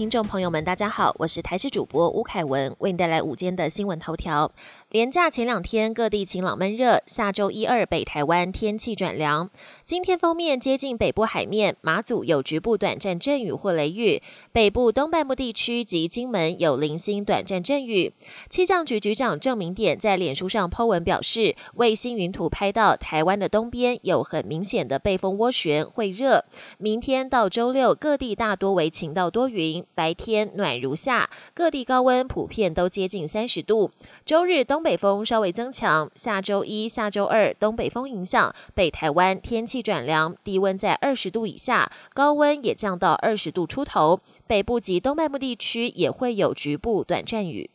听众朋友们，大家好，我是台视主播吴凯文，为你带来午间的新闻头条。连假前两天，各地晴朗闷热。下周一二，北台湾天气转凉。今天封面接近北部海面，马祖有局部短暂阵雨或雷雨，北部东半部地区及金门有零星短暂阵雨。气象局局长郑明典在脸书上 po 文表示，卫星云图拍到台湾的东边有很明显的背风涡旋，会热。明天到周六，各地大多为晴到多云，白天暖如夏，各地高温普遍都接近三十度。周日东。东北风稍微增强，下周一下周二东北风影响，北台湾天气转凉，低温在二十度以下，高温也降到二十度出头，北部及东半部地区也会有局部短暂雨。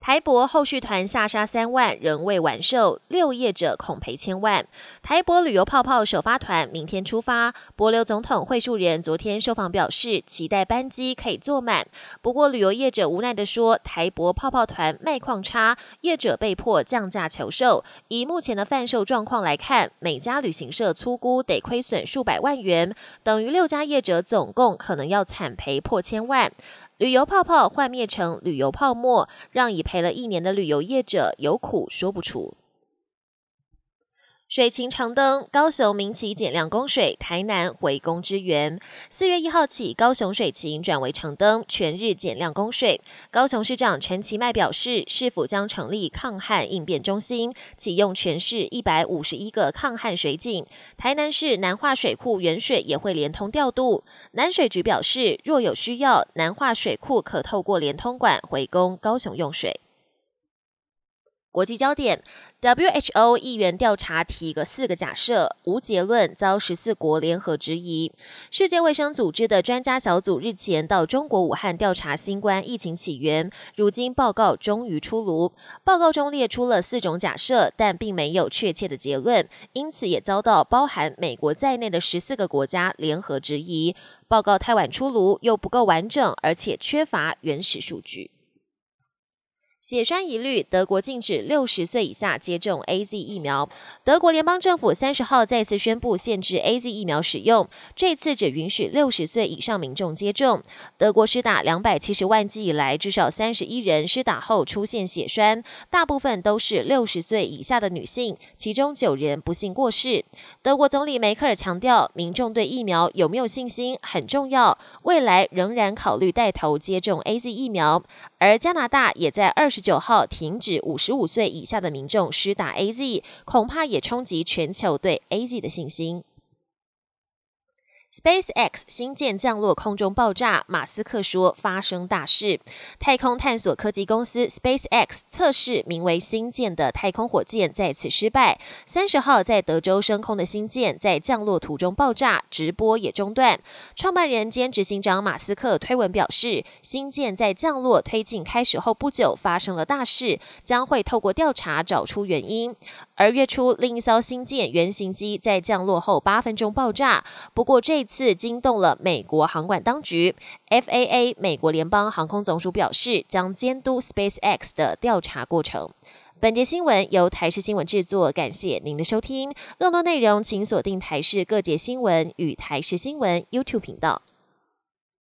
台博后续团下杀三万，仍未完售，六业者恐赔千万。台博旅游泡泡首发团明天出发，博流总统会述人昨天受访表示，期待班机可以坐满。不过旅游业者无奈地说，台博泡泡团卖况差，业者被迫降价求售。以目前的贩售状况来看，每家旅行社粗估得亏损数百万元，等于六家业者总共可能要惨赔破千万。旅游泡泡幻灭成旅游泡沫，让已赔了一年的旅游业者有苦说不出。水情长灯，高雄民企减量供水，台南回供支援。四月一号起，高雄水情转为长灯，全日减量供水。高雄市长陈其迈表示，市府将成立抗旱应变中心，启用全市一百五十一个抗旱水井。台南市南化水库原水也会连通调度。南水局表示，若有需要，南化水库可透过连通管回供高雄用水。国际焦点：WHO 议员调查提个四个假设，无结论，遭十四国联合质疑。世界卫生组织的专家小组日前到中国武汉调查新冠疫情起源，如今报告终于出炉。报告中列出了四种假设，但并没有确切的结论，因此也遭到包含美国在内的十四个国家联合质疑。报告太晚出炉，又不够完整，而且缺乏原始数据。血栓疑虑，德国禁止六十岁以下接种 A Z 疫苗。德国联邦政府三十号再次宣布限制 A Z 疫苗使用，这次只允许六十岁以上民众接种。德国施打两百七十万剂以来，至少三十一人施打后出现血栓，大部分都是六十岁以下的女性，其中九人不幸过世。德国总理梅克尔强调，民众对疫苗有没有信心很重要，未来仍然考虑带头接种 A Z 疫苗。而加拿大也在二十十九号停止五十五岁以下的民众施打 A Z，恐怕也冲击全球对 A Z 的信心。SpaceX 新舰降落空中爆炸，马斯克说发生大事。太空探索科技公司 SpaceX 测试名为新舰的太空火箭再次失败。三十号在德州升空的新舰在降落途中爆炸，直播也中断。创办人兼执行长马斯克推文表示，新舰在降落推进开始后不久发生了大事，将会透过调查找出原因。而月初另一艘新舰原型机在降落后八分钟爆炸，不过这。这次惊动了美国航管当局，FAA 美国联邦航空总署表示将监督 SpaceX 的调查过程。本节新闻由台视新闻制作，感谢您的收听。更多内容请锁定台视各节新闻与台视新闻 YouTube 频道。